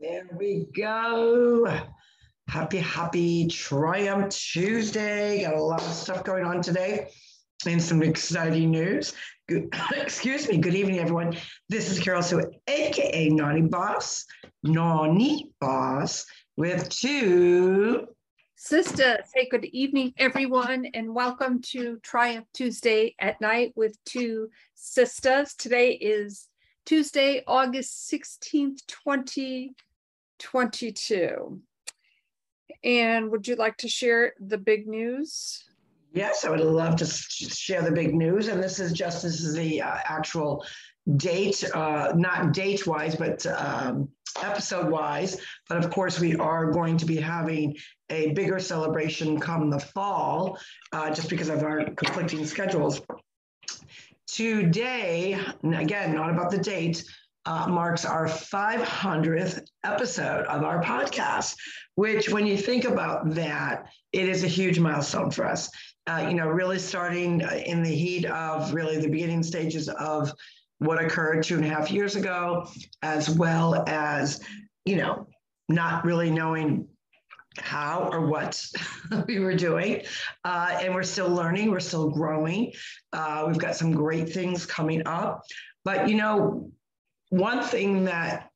There we go. Happy, happy Triumph Tuesday. Got a lot of stuff going on today and some exciting news. Good, excuse me. Good evening, everyone. This is Carol Sue, aka Naughty Boss, Naughty Boss, with two sisters. Hey, good evening, everyone, and welcome to Triumph Tuesday at night with two sisters. Today is Tuesday, August 16th, 2022. And would you like to share the big news? Yes, I would love to share the big news. And this is just this is the uh, actual date, uh, not date wise, but um, episode wise. But of course, we are going to be having a bigger celebration come the fall, uh, just because of our conflicting schedules. Today, again, not about the date, uh, marks our 500th episode of our podcast, which, when you think about that, it is a huge milestone for us. Uh, you know, really starting uh, in the heat of really the beginning stages of what occurred two and a half years ago, as well as, you know, not really knowing how or what we were doing. Uh, and we're still learning, we're still growing. Uh, we've got some great things coming up. But, you know, one thing that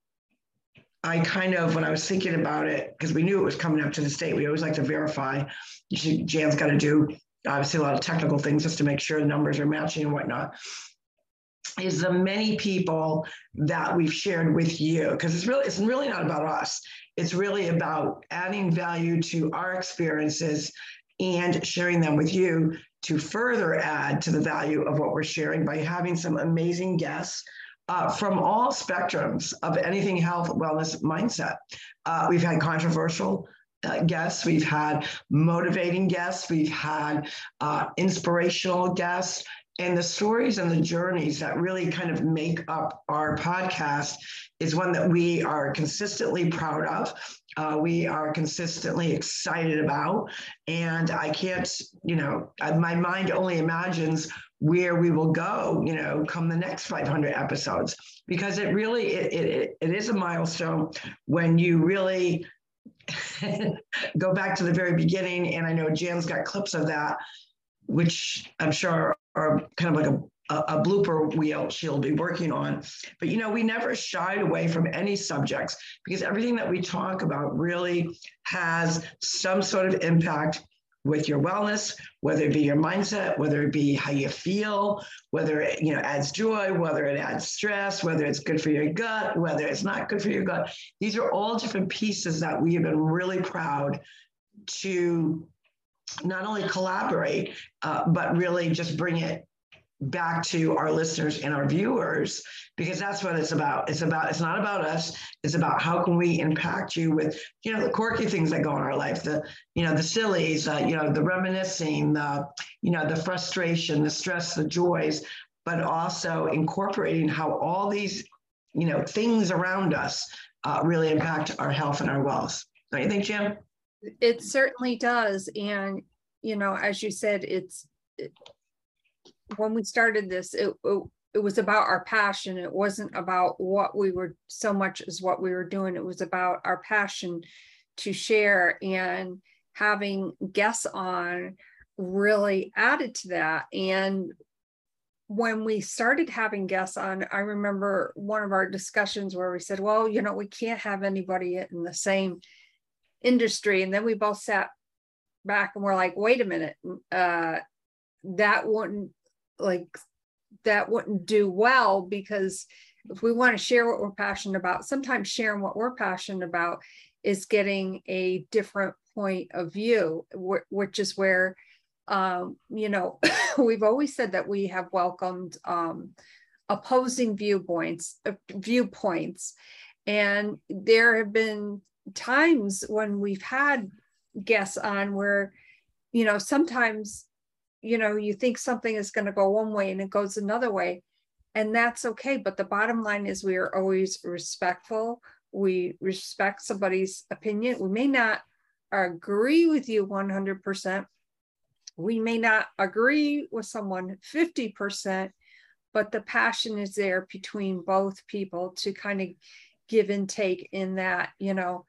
I kind of, when I was thinking about it, because we knew it was coming up to the state, we always like to verify. Jan's got to do obviously a lot of technical things just to make sure the numbers are matching and whatnot is the many people that we've shared with you because it's really it's really not about us it's really about adding value to our experiences and sharing them with you to further add to the value of what we're sharing by having some amazing guests uh, from all spectrums of anything health, wellness, mindset. Uh, we've had controversial uh, guests, we've had motivating guests, we've had uh, inspirational guests, and the stories and the journeys that really kind of make up our podcast is one that we are consistently proud of. Uh, we are consistently excited about. And I can't, you know, my mind only imagines where we will go, you know, come the next 500 episodes, because it really, it, it, it is a milestone when you really go back to the very beginning. And I know Jan's got clips of that, which I'm sure are kind of like a a, blooper wheel she'll be working on. But you know, we never shied away from any subjects because everything that we talk about really has some sort of impact with your wellness, whether it be your mindset, whether it be how you feel, whether it you know adds joy, whether it adds stress, whether it's good for your gut, whether it's not good for your gut. These are all different pieces that we have been really proud to not only collaborate, uh, but really just bring it back to our listeners and our viewers because that's what it's about. It's about it's not about us. It's about how can we impact you with you know the quirky things that go in our life the you know the sillies uh, you know the reminiscing the you know the frustration the stress the joys but also incorporating how all these you know things around us uh, really impact our health and our wealth. Don't you think jim? It certainly does. And, you know, as you said, it's it, when we started this, it, it, it was about our passion. It wasn't about what we were so much as what we were doing. It was about our passion to share and having guests on really added to that. And when we started having guests on, I remember one of our discussions where we said, well, you know, we can't have anybody in the same industry. And then we both sat back and we're like, wait a minute, uh, that wouldn't like that wouldn't do well because if we want to share what we're passionate about, sometimes sharing what we're passionate about is getting a different point of view, which is where um, you know, we've always said that we have welcomed um, opposing viewpoints, uh, viewpoints, and there have been times when we've had guests on where, you know, sometimes, you know, you think something is going to go one way and it goes another way. And that's okay. But the bottom line is we are always respectful. We respect somebody's opinion. We may not agree with you 100%. We may not agree with someone 50%, but the passion is there between both people to kind of give and take in that, you know,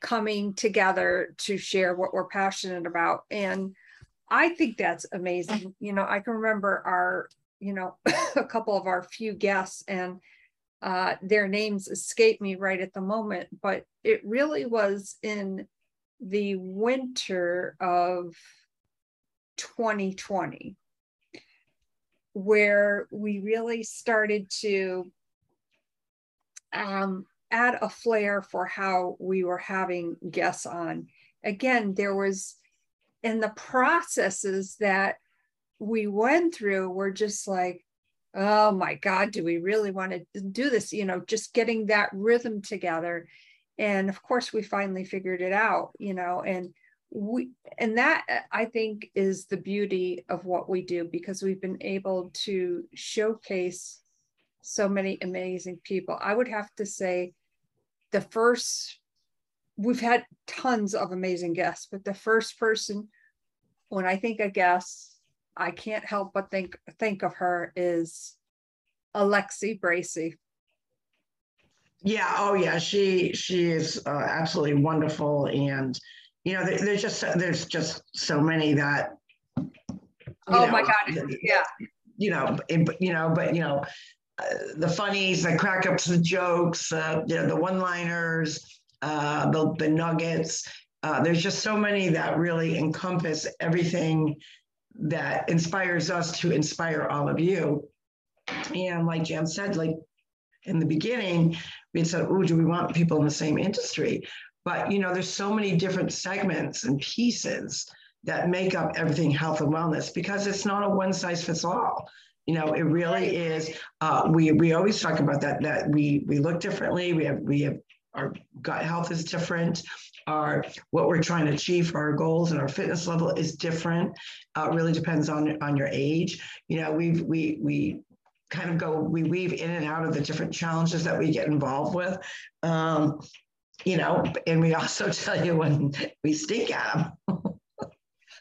coming together to share what we're passionate about. And I think that's amazing. You know, I can remember our, you know, a couple of our few guests and uh, their names escape me right at the moment, but it really was in the winter of 2020 where we really started to um, add a flair for how we were having guests on. Again, there was in the processes that we went through were just like, oh my God, do we really want to do this? You know, just getting that rhythm together. And of course, we finally figured it out, you know, and we and that uh, i think is the beauty of what we do because we've been able to showcase so many amazing people i would have to say the first we've had tons of amazing guests but the first person when i think of guests i can't help but think think of her is alexi bracy yeah oh yeah she she is uh, absolutely wonderful and you know, there, there's just there's just so many that. Oh know, my God! Yeah. You know, it, you know, but you know, uh, the funnies, the crack ups, the jokes, uh, you know, the one liners, uh, the the nuggets. Uh, there's just so many that really encompass everything that inspires us to inspire all of you. And like Jan said, like in the beginning, we said, "Oh, do we want people in the same industry?" But you know, there's so many different segments and pieces that make up everything health and wellness because it's not a one size fits all. You know, it really is. Uh, we we always talk about that that we we look differently. We have we have our gut health is different. Our what we're trying to achieve for our goals and our fitness level is different. Uh, really depends on on your age. You know, we we we kind of go we weave in and out of the different challenges that we get involved with. Um, you know, and we also tell you when we stink at them.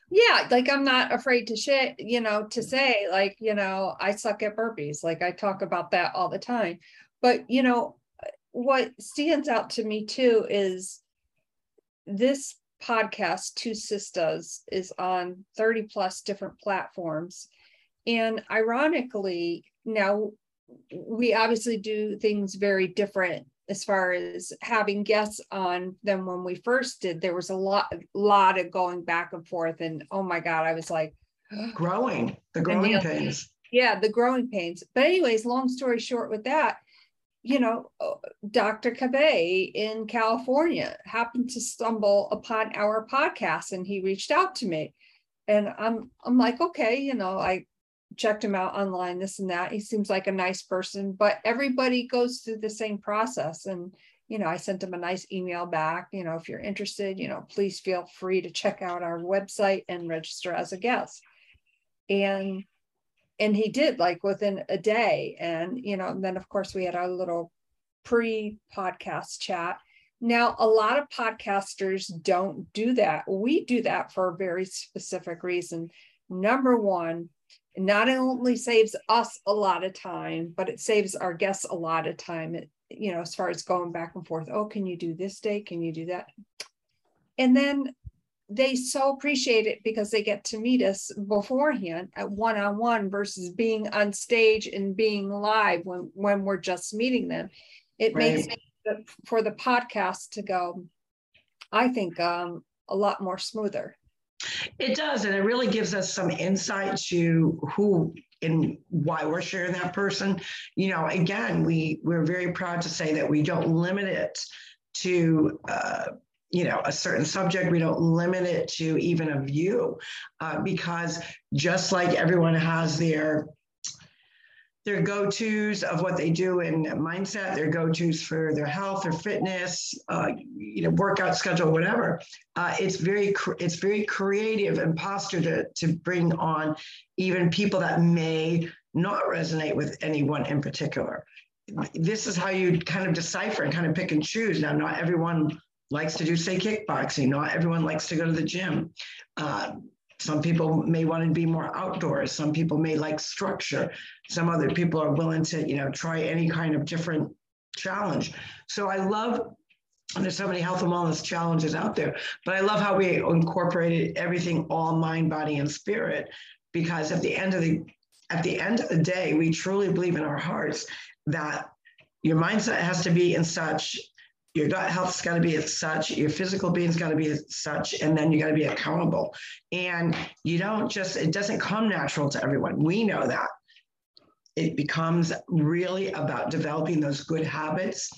yeah, like I'm not afraid to shit, you know, to say like, you know, I suck at burpees. Like I talk about that all the time. But, you know, what stands out to me too is this podcast, Two Sisters, is on 30 plus different platforms. And ironically, now we obviously do things very different as far as having guests on than when we first did. There was a lot, lot of going back and forth, and oh my god, I was like, growing the growing the, pains. Yeah, the growing pains. But anyways, long story short, with that, you know, uh, Dr. Cabay in California happened to stumble upon our podcast, and he reached out to me, and I'm I'm like, okay, you know, I checked him out online, this and that. He seems like a nice person, but everybody goes through the same process. And, you know, I sent him a nice email back. You know, if you're interested, you know, please feel free to check out our website and register as a guest. And and he did like within a day. And, you know, and then of course we had our little pre-podcast chat. Now, a lot of podcasters don't do that. We do that for a very specific reason. Number one, not only saves us a lot of time, but it saves our guests a lot of time. It, you know, as far as going back and forth. Oh, can you do this day? Can you do that? And then they so appreciate it because they get to meet us beforehand at one on one versus being on stage and being live when when we're just meeting them. It right. makes it for the podcast to go, I think, um, a lot more smoother. It does, and it really gives us some insight to who and why we're sharing that person. You know, again, we we're very proud to say that we don't limit it to. Uh, you know a certain subject we don't limit it to even a view uh, because just like everyone has their their go-tos of what they do in mindset, their go-tos for their health or fitness, uh, you know, workout schedule, whatever. Uh, it's very it's very creative and posture to to bring on even people that may not resonate with anyone in particular. This is how you kind of decipher and kind of pick and choose. Now, not everyone likes to do say kickboxing. Not everyone likes to go to the gym. Uh, some people may want to be more outdoors. Some people may like structure. Some other people are willing to, you know, try any kind of different challenge. So I love and there's so many health and wellness challenges out there. But I love how we incorporated everything, all mind, body, and spirit, because at the end of the at the end of the day, we truly believe in our hearts that your mindset has to be in such, your gut health's got to be as such, your physical being's got to be as such, and then you got to be accountable. And you don't just, it doesn't come natural to everyone. We know that. It becomes really about developing those good habits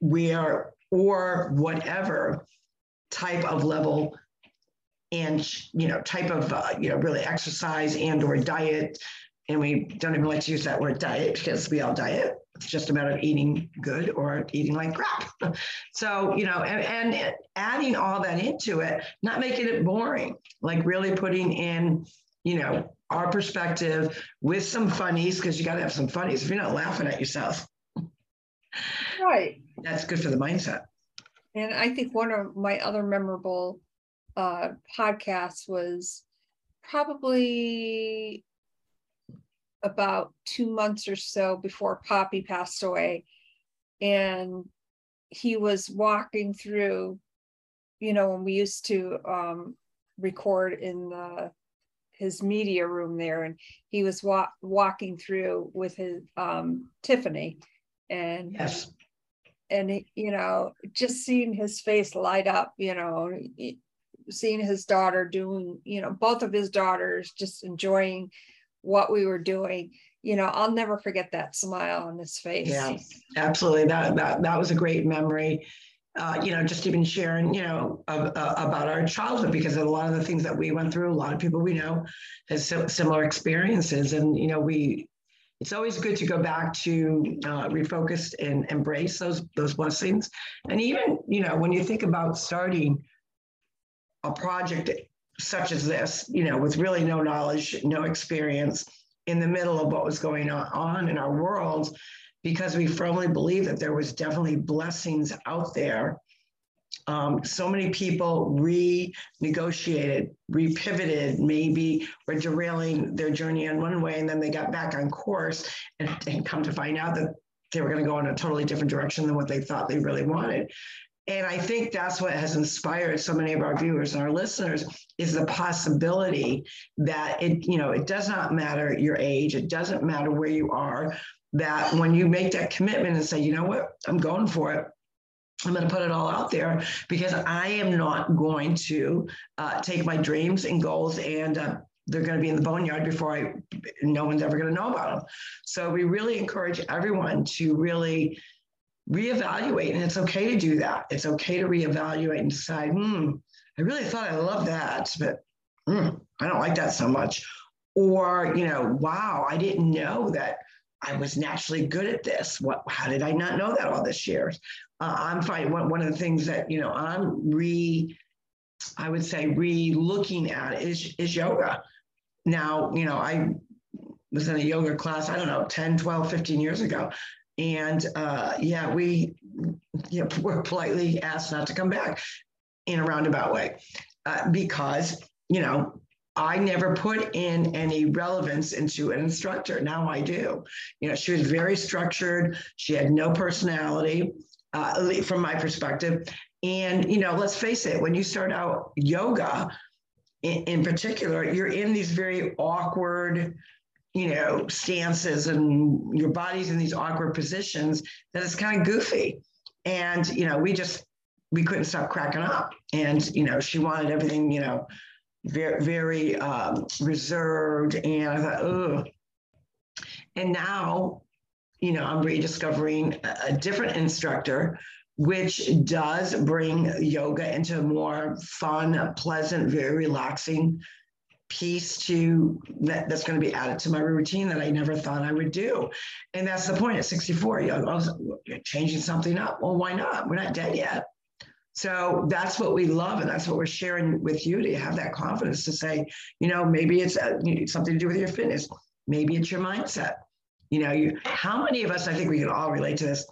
where or whatever type of level and you know type of uh, you know really exercise and or diet and we don't even like to use that word diet because we all diet. It's just a matter of eating good or eating like crap. So you know and, and adding all that into it not making it boring like really putting in you know our perspective with some funnies because you got to have some funnies if you're not laughing at yourself. Right. That's good for the mindset. And I think one of my other memorable uh, podcasts was probably about two months or so before Poppy passed away. And he was walking through, you know, when we used to um, record in the his media room there and he was wa- walking through with his um, tiffany and yes and you know just seeing his face light up you know seeing his daughter doing you know both of his daughters just enjoying what we were doing you know i'll never forget that smile on his face. Yeah absolutely. That that, that was a great memory uh, you know, just even sharing, you know, uh, about our childhood because a lot of the things that we went through, a lot of people we know has similar experiences, and you know, we it's always good to go back to uh, refocus and embrace those those blessings. And even you know when you think about starting a project such as this, you know, with really no knowledge, no experience, in the middle of what was going on in our world, because we firmly believe that there was definitely blessings out there um, so many people renegotiated, repivoted, maybe were derailing their journey in one way, and then they got back on course and, and come to find out that they were going to go in a totally different direction than what they thought they really wanted. And I think that's what has inspired so many of our viewers and our listeners is the possibility that it, you know, it does not matter your age, it doesn't matter where you are, that when you make that commitment and say, you know what, I'm going for it, I'm going to put it all out there because I am not going to uh, take my dreams and goals and uh, they're going to be in the boneyard before I, no one's ever going to know about them. So we really encourage everyone to really reevaluate. And it's okay to do that. It's okay to reevaluate and decide, hmm, I really thought I loved that, but hmm, I don't like that so much. Or, you know, wow, I didn't know that I was naturally good at this. What? How did I not know that all this years? Uh, I'm finding one, one of the things that you know I'm re, I would say re-looking at is is yoga. Now you know I was in a yoga class I don't know 10, 12, 15 years ago, and uh, yeah we you know, were politely asked not to come back in a roundabout way uh, because you know I never put in any relevance into an instructor. Now I do. You know, she was very structured. She had no personality, uh, from my perspective. And you know, let's face it. When you start out yoga, in, in particular, you're in these very awkward, you know, stances, and your body's in these awkward positions that it's kind of goofy. And you know, we just we couldn't stop cracking up. And you know, she wanted everything, you know very, very um, reserved. And I thought, oh. And now, you know, I'm rediscovering a, different instructor, which does bring yoga into a more fun, pleasant, very relaxing piece to that, that's going to be added to my routine that I never thought I would do. And that's the point at 64. You know, was changing something up. Well, why not? We're not dead yet. So that's what we love, and that's what we're sharing with you to have that confidence to say, you know, maybe it's uh, something to do with your fitness, maybe it's your mindset. You know, you how many of us? I think we can all relate to this,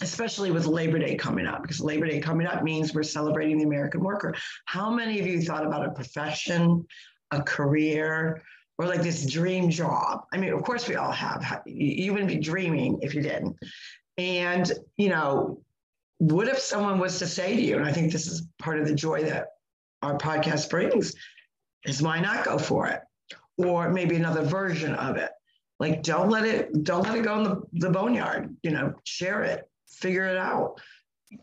especially with Labor Day coming up, because Labor Day coming up means we're celebrating the American worker. How many of you thought about a profession, a career, or like this dream job? I mean, of course we all have. You wouldn't be dreaming if you didn't And, you know, what if someone was to say to you, and I think this is part of the joy that our podcast brings, is why not go for it? Or maybe another version of it. Like don't let it, don't let it go in the, the boneyard, you know, share it, figure it out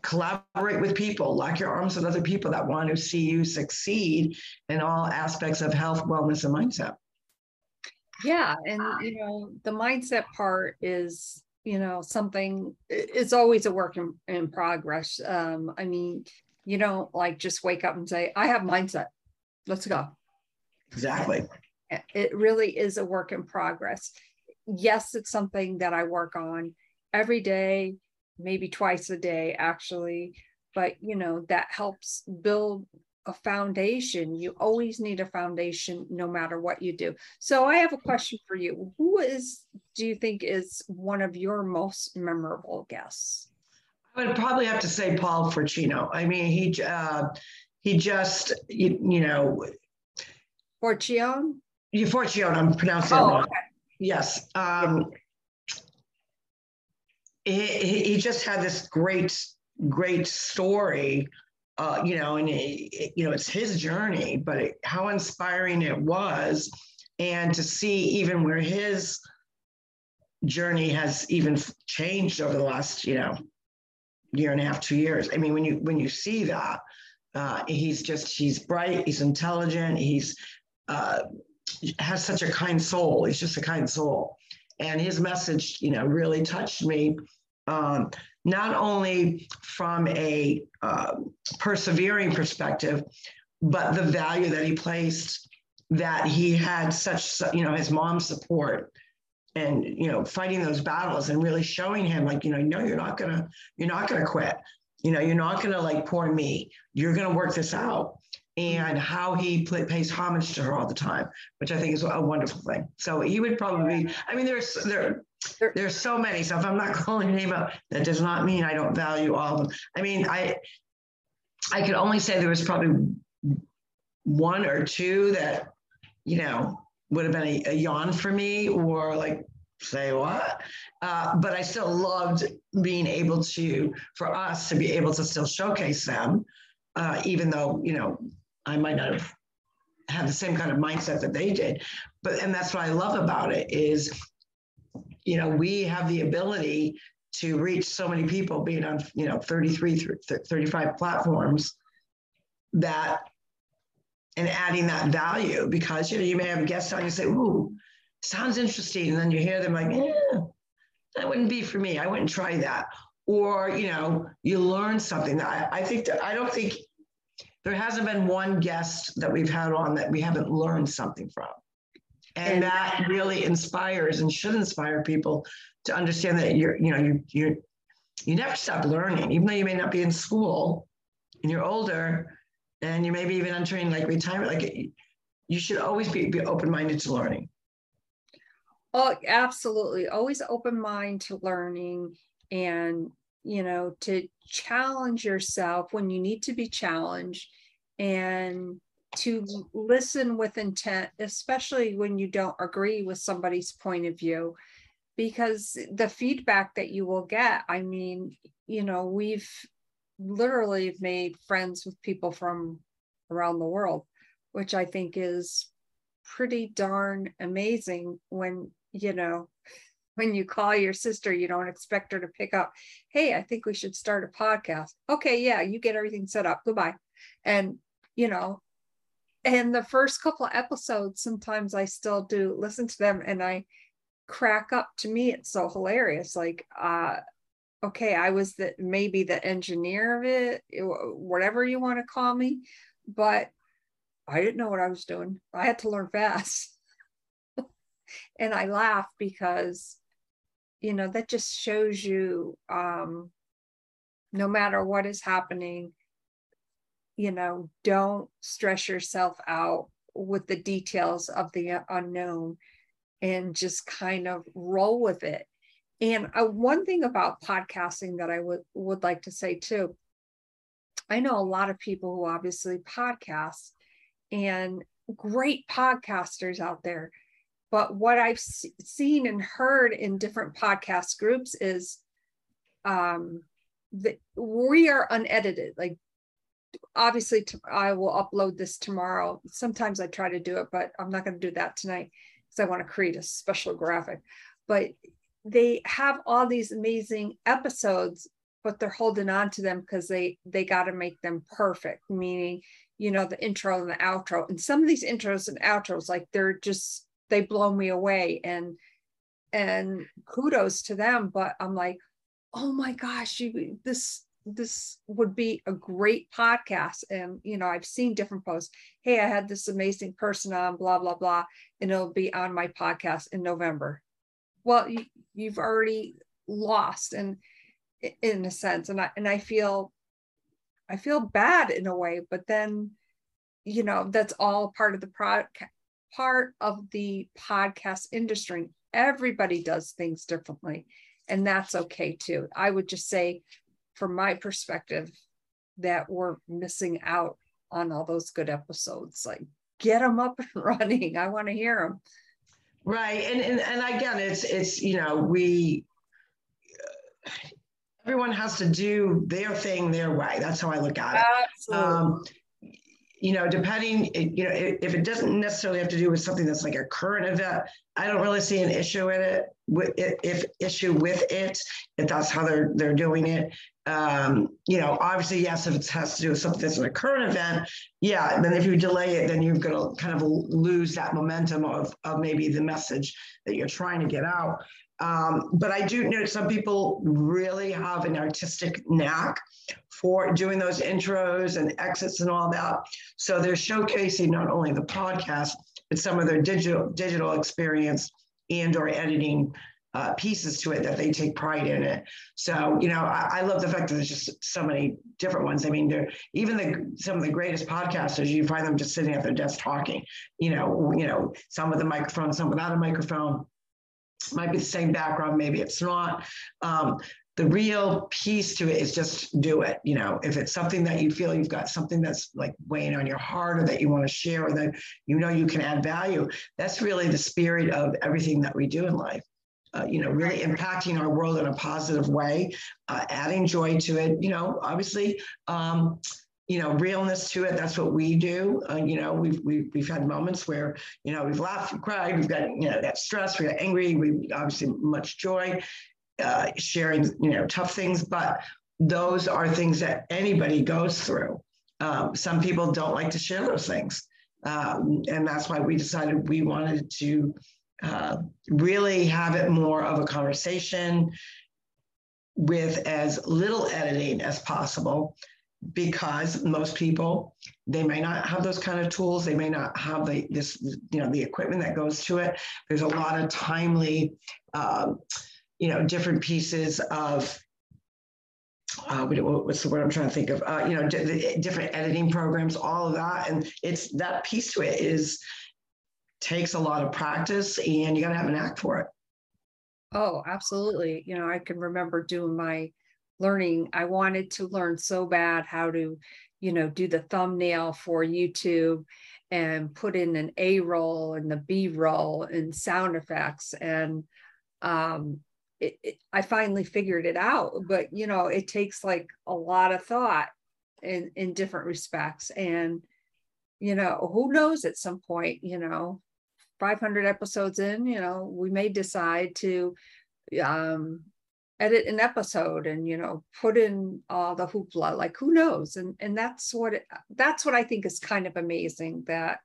collaborate with people, lock your arms with other people that want to see you succeed in all aspects of health, wellness, and mindset. Yeah. And, you know, the mindset part is, you know, something, it's always a work in, in progress. Um, I mean, you don't like just wake up and say, I have mindset. Let's go. Exactly. It really is a work in progress. Yes, it's something that I work on every day maybe twice a day actually. But you know that helps build a foundation. You always need a foundation no matter what you do. So i have a question for you. Who is do you think is one of your most memorable guests? I would probably have to say paul forchino i mean he uh he just you, you know forcione forcione i'm pronouncing oh, it wrong. okay. yes um he, he just had this great, great story, uh, you know, and it, you know, it's his journey, but it, how inspiring it was. And to see even where his journey has even changed over the last, you know, year and a half, two years. I mean, when you when you see that, uh, he's just he's bright, he's intelligent, he's uh, has such a kind soul. He's just a kind soul, and his message, you know, really touched me. Um, not only from a uh, persevering perspective, but the value that he placed that he had such, you know, his mom's support and you know fighting those battles and really showing him like you know no you're not gonna you're not gonna quit. You know you're not gonna like poor me. You're gonna work this out. And how he play, pays homage to her all the time, which I think is a wonderful thing. So he would probably, I mean, there's there there's so many. So if I'm not calling your name out, that does not mean I don't value all of them. I mean, I I could only say there was probably one or two that you know would have been a, a yawn for me, or like say what uh, but i still loved being able to for us to be able to still showcase them uh, even though you know I might not have had the same kind of mindset that they did. But and that's what I love about it is, you know, we have the ability to reach so many people being on, you know, 33, 35 platforms that and adding that value because you know you may have guests on you say, ooh, sounds interesting. And then you hear them like, yeah, that wouldn't be for me. I wouldn't try that. Or, you know, you learn something. I, I think that I don't think there hasn't been one guest that we've had on that we haven't learned something from. And, and that really inspires and should inspire people to understand that you're, you know, you you you never stop learning, even though you may not be in school and you're older and you may be even entering like retirement, like you should always be, be open-minded to learning. Oh, absolutely. Always open mind to learning and you know, to challenge yourself when you need to be challenged and to listen with intent, especially when you don't agree with somebody's point of view, because the feedback that you will get, I mean, you know, we've literally made friends with people from around the world, which I think is pretty darn amazing when, you know, when you call your sister, you don't expect her to pick up, hey, I think we should start a podcast. Okay, yeah, you get everything set up. Goodbye. And, you know, and the first couple episodes, sometimes I still do listen to them and I crack up. To me, it's so hilarious. Like, uh, okay, I was the maybe the engineer of it, whatever you want to call me, but I didn't know what I was doing. I had to learn fast. and I laugh because you know that just shows you um no matter what is happening you know don't stress yourself out with the details of the unknown and just kind of roll with it. And uh, one thing about podcasting that i would would like to say too i know a lot of people who obviously podcast and great podcasters out there but what I've seen and heard in different podcast groups is um the, we are unedited like obviously I will upload this tomorrow. Sometimes I try to do it, but I'm not going to do that tonight because I want to create a special graphic. But they have all these amazing episodes, but they're holding on to them because they they got to make them perfect. Meaning, you know, the intro and the outro. And some of these intros and outros, like they're just they blow me away. And and kudos to them. But I'm like, oh my gosh, you this this would be a great podcast. And, you know, I've seen different posts. Hey, I had this amazing person on, blah, blah, blah, and it'll be on my podcast in November. Well, you, you've already lost and in a sense. And I and I feel I feel bad in a way, but then, you know, that's all part of the pro part of the podcast industry. Everybody does things differently. And that's okay too. I would just say from my perspective, that we're missing out on all those good episodes. Like, get them up and running. I want to hear them. Right, and, and and again, it's it's you know we everyone has to do their thing their way. That's how I look at it. Absolutely. Um, you know, depending, you know, if it doesn't necessarily have to do with something that's like a current event, I don't really see an issue in it. If issue with it, if that's how they're they're doing it, um, you know, obviously, yes, if it has to do with something that's a current event, yeah, then if you delay it, then you're going to kind of lose that momentum of, of maybe the message that you're trying to get out. Um, but I do know some people really have an artistic knack for doing those intros and exits and all that. So they're showcasing not only the podcast, but some of their digital digital experience and or editing uh, pieces to it that they take pride in it. So, you know, I, I, love the fact that there's just so many different ones. I mean, even the some of the greatest podcasters, you find them just sitting at their desk talking, you know, you know, some with a microphone, some without a microphone. Might be the same background, maybe it's not. Um, the real piece to it is just do it. You know, if it's something that you feel you've got something that's like weighing on your heart or that you want to share or that you know you can add value, that's really the spirit of everything that we do in life uh, you know, really impacting our world in a positive way, uh, adding joy to it. You know, obviously, um, you know, realness to it. That's what we do. Uh, you know, we've, we've we've had moments where you know we've laughed, we've cried, we've got you know that stress, we got angry, we obviously much joy, uh, sharing you know tough things, but those are things that anybody goes through. Um, some people don't like to share those things. Um, and that's why we decided we wanted to uh, really have it more of a conversation with as little editing as possible because most people they may not have those kind of tools they may not have the this you know the equipment that goes to it there's a lot of timely um, you know different pieces of uh, what's the word I'm trying to think of? Uh, you know, d- different editing programs, all of that, and it's that piece to it is takes a lot of practice and you got to have an act for it. Oh, absolutely. You know, I can remember doing my learning. I wanted to learn so bad how to, you know, do the thumbnail for YouTube and put in an A roll and the B roll and sound effects. And um, it, it, I finally figured it out. But, you know, it takes like a lot of thought in, in different respects. And, you know, who knows at some point, you know, 500 episodes in, you know, we may decide to um, edit an episode and you know put in all the hoopla. Like who knows? And and that's what it, that's what I think is kind of amazing. That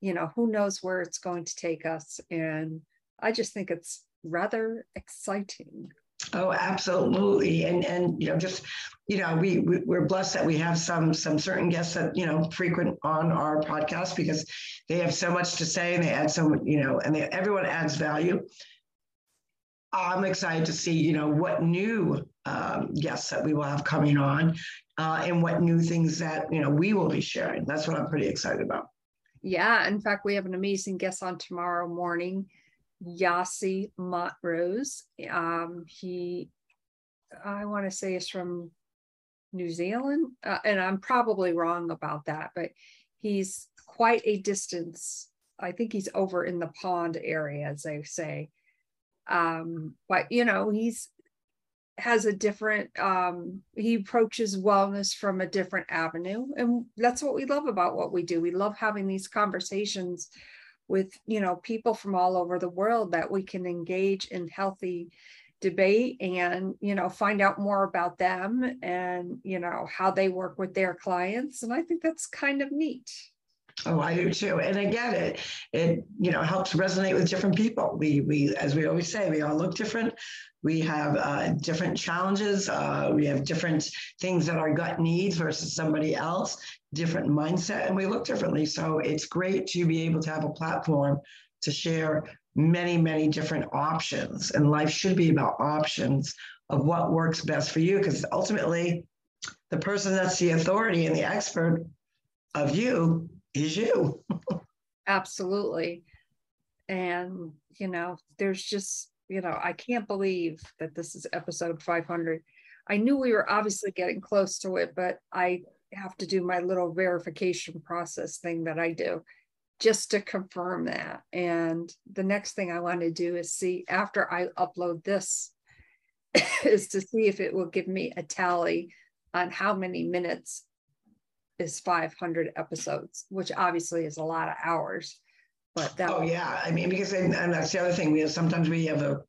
you know who knows where it's going to take us, and I just think it's rather exciting. Oh, absolutely. And and you know, just you know, we, we we're blessed that we have some some certain guests that you know frequent on our podcast because they have so much to say and they add so much, you know, and they, everyone adds value. I'm excited to see, you know, what new um, guests that we will have coming on, uh, and what new things that you know we will be sharing. That's what I'm pretty excited about. Yeah, in fact, we have an amazing guest on tomorrow morning. Yasi Montrose. Um, he, I want to say, is from New Zealand, uh, and I'm probably wrong about that, but he's quite a distance. I think he's over in the pond area, as they say. Um, but you know, he's has a different um he approaches wellness from a different avenue and that's what we love about what we do we love having these conversations with you know people from all over the world that we can engage in healthy debate and you know find out more about them and you know how they work with their clients. And i think that's kind of neat Oh, I do too. And get it. It, you know, helps resonate with different people. We, we, as we always say, we all look different. We have uh, different challenges. Uh, we have different things that our gut needs versus somebody else, different mindset, and we look differently. So it's great to be able to have a platform to share many, many different options. And life should be about options of what works best for you, because ultimately, the person that's the authority and the expert of you is you. Absolutely. And, you know, there's just, you know, I can't believe that this is episode 500. I knew we were obviously getting close to it, but I have to do my little verification process thing that I do just to confirm that. And the next thing I want to do is see after I upload this is to see if it will give me a tally on how many minutes is 500 episodes, which obviously is a lot of hours. But that oh yeah, I mean because and, and that's the other thing. We have, sometimes we have a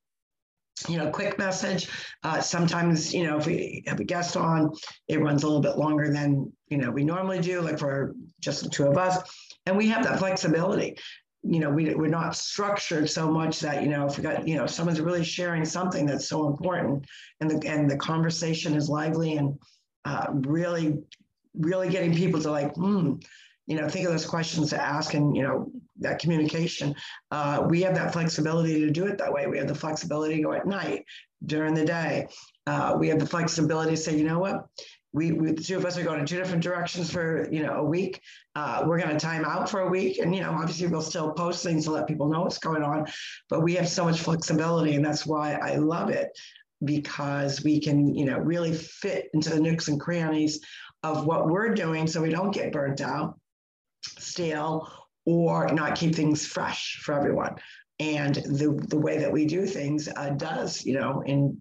you know quick message. Uh, sometimes you know if we have a guest on, it runs a little bit longer than you know we normally do, like for just the two of us, and we have that flexibility you know, we, we're not structured so much that, you know, if we got, you know, someone's really sharing something that's so important and the, and the conversation is lively and uh, really really getting people to like, hmm, you know, think of those questions to ask and, you know, that communication. Uh, we have that flexibility to do it that way. We have the flexibility to go at night, during the day. Uh, we have the flexibility to say, you know what, we, we, the two of us are going in two different directions for you know a week. Uh, we're going to time out for a week, and you know obviously we'll still post things to let people know what's going on, but we have so much flexibility, and that's why I love it because we can you know really fit into the nooks and crannies of what we're doing so we don't get burnt out, stale, or not keep things fresh for everyone. And the, the way that we do things uh, does, you know, and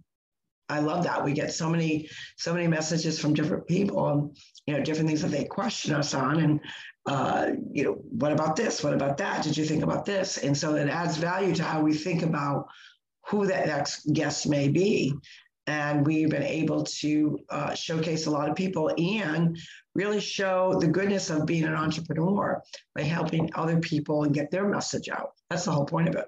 I love that. We get so many, so many messages from different people and, you know, different things that they question us on. And, uh, you know, what about this? What about that? Did you think about this? And so it adds value to how we think about who that next guest may be and we've been able to uh, showcase a lot of people and really show the goodness of being an entrepreneur by helping other people and get their message out. That's the whole point of it.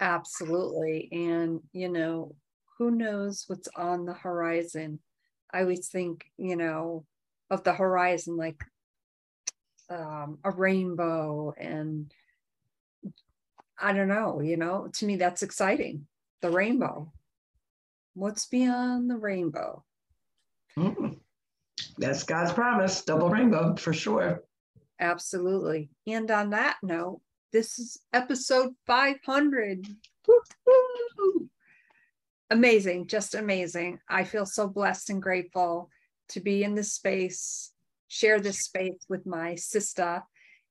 Absolutely. And, you know, who knows what's on the horizon? I always think, you know, of the horizon like um, a rainbow and I don't know, you know, to me that's exciting. The rainbow What's beyond the rainbow? Mm-hmm. That's God's promise, double rainbow for sure. Absolutely. And on that note, this is episode 500. Woo-hoo! Amazing, just amazing. I feel so blessed and grateful to be in this space, share this space with my sister.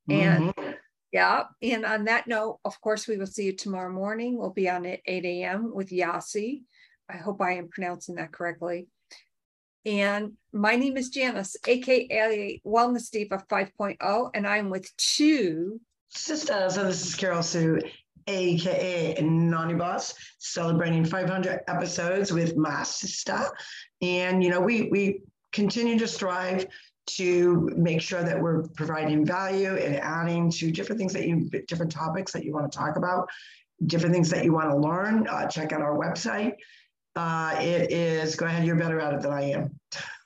And mm-hmm. yeah, and on that note, of course, we will see you tomorrow morning. We'll be on at 8 a.m. with Yasi. I hope I am pronouncing that correctly. And my name is Janice, aka Wellness Diva 5.0, and I'm with two sisters. And this is Carol Sue, aka Nani Boss, celebrating 500 episodes with my sister. And you know, we we continue to strive to make sure that we're providing value and adding to different things that you different topics that you want to talk about different things that you want to learn uh, check out our website uh, it is, go ahead, you're better at it than I am.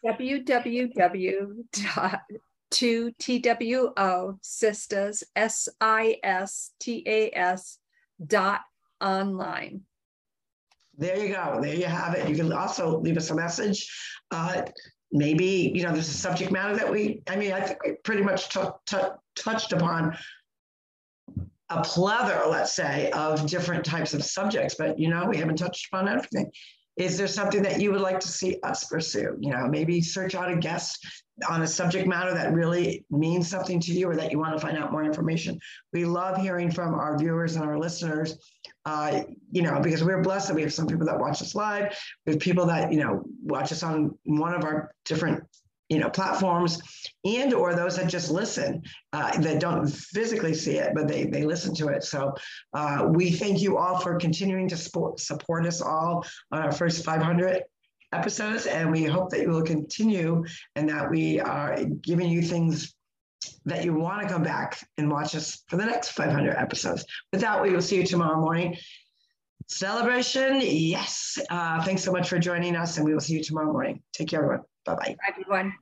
www.2two S I S T A S dot online. There you go. There you have it. You can also leave us a message. Uh, maybe, you know, there's a subject matter that we, I mean, I think we pretty much touched upon a plethora, let's say, of different types of subjects, but you know, we haven't touched upon everything. Is there something that you would like to see us pursue? You know, maybe search out a guest on a subject matter that really means something to you or that you want to find out more information. We love hearing from our viewers and our listeners uh, you know, because we're blessed that we have some people that watch us live. We have people that, you know, watch us on one of our different you know platforms and or those that just listen uh, that don't physically see it but they they listen to it so uh, we thank you all for continuing to support, support us all on our first 500 episodes and we hope that you will continue and that we are giving you things that you want to come back and watch us for the next 500 episodes. With that, we will see you tomorrow morning. Celebration, yes. Uh, thanks so much for joining us, and we will see you tomorrow morning. Take care, everyone. Bye bye. Bye, Everyone.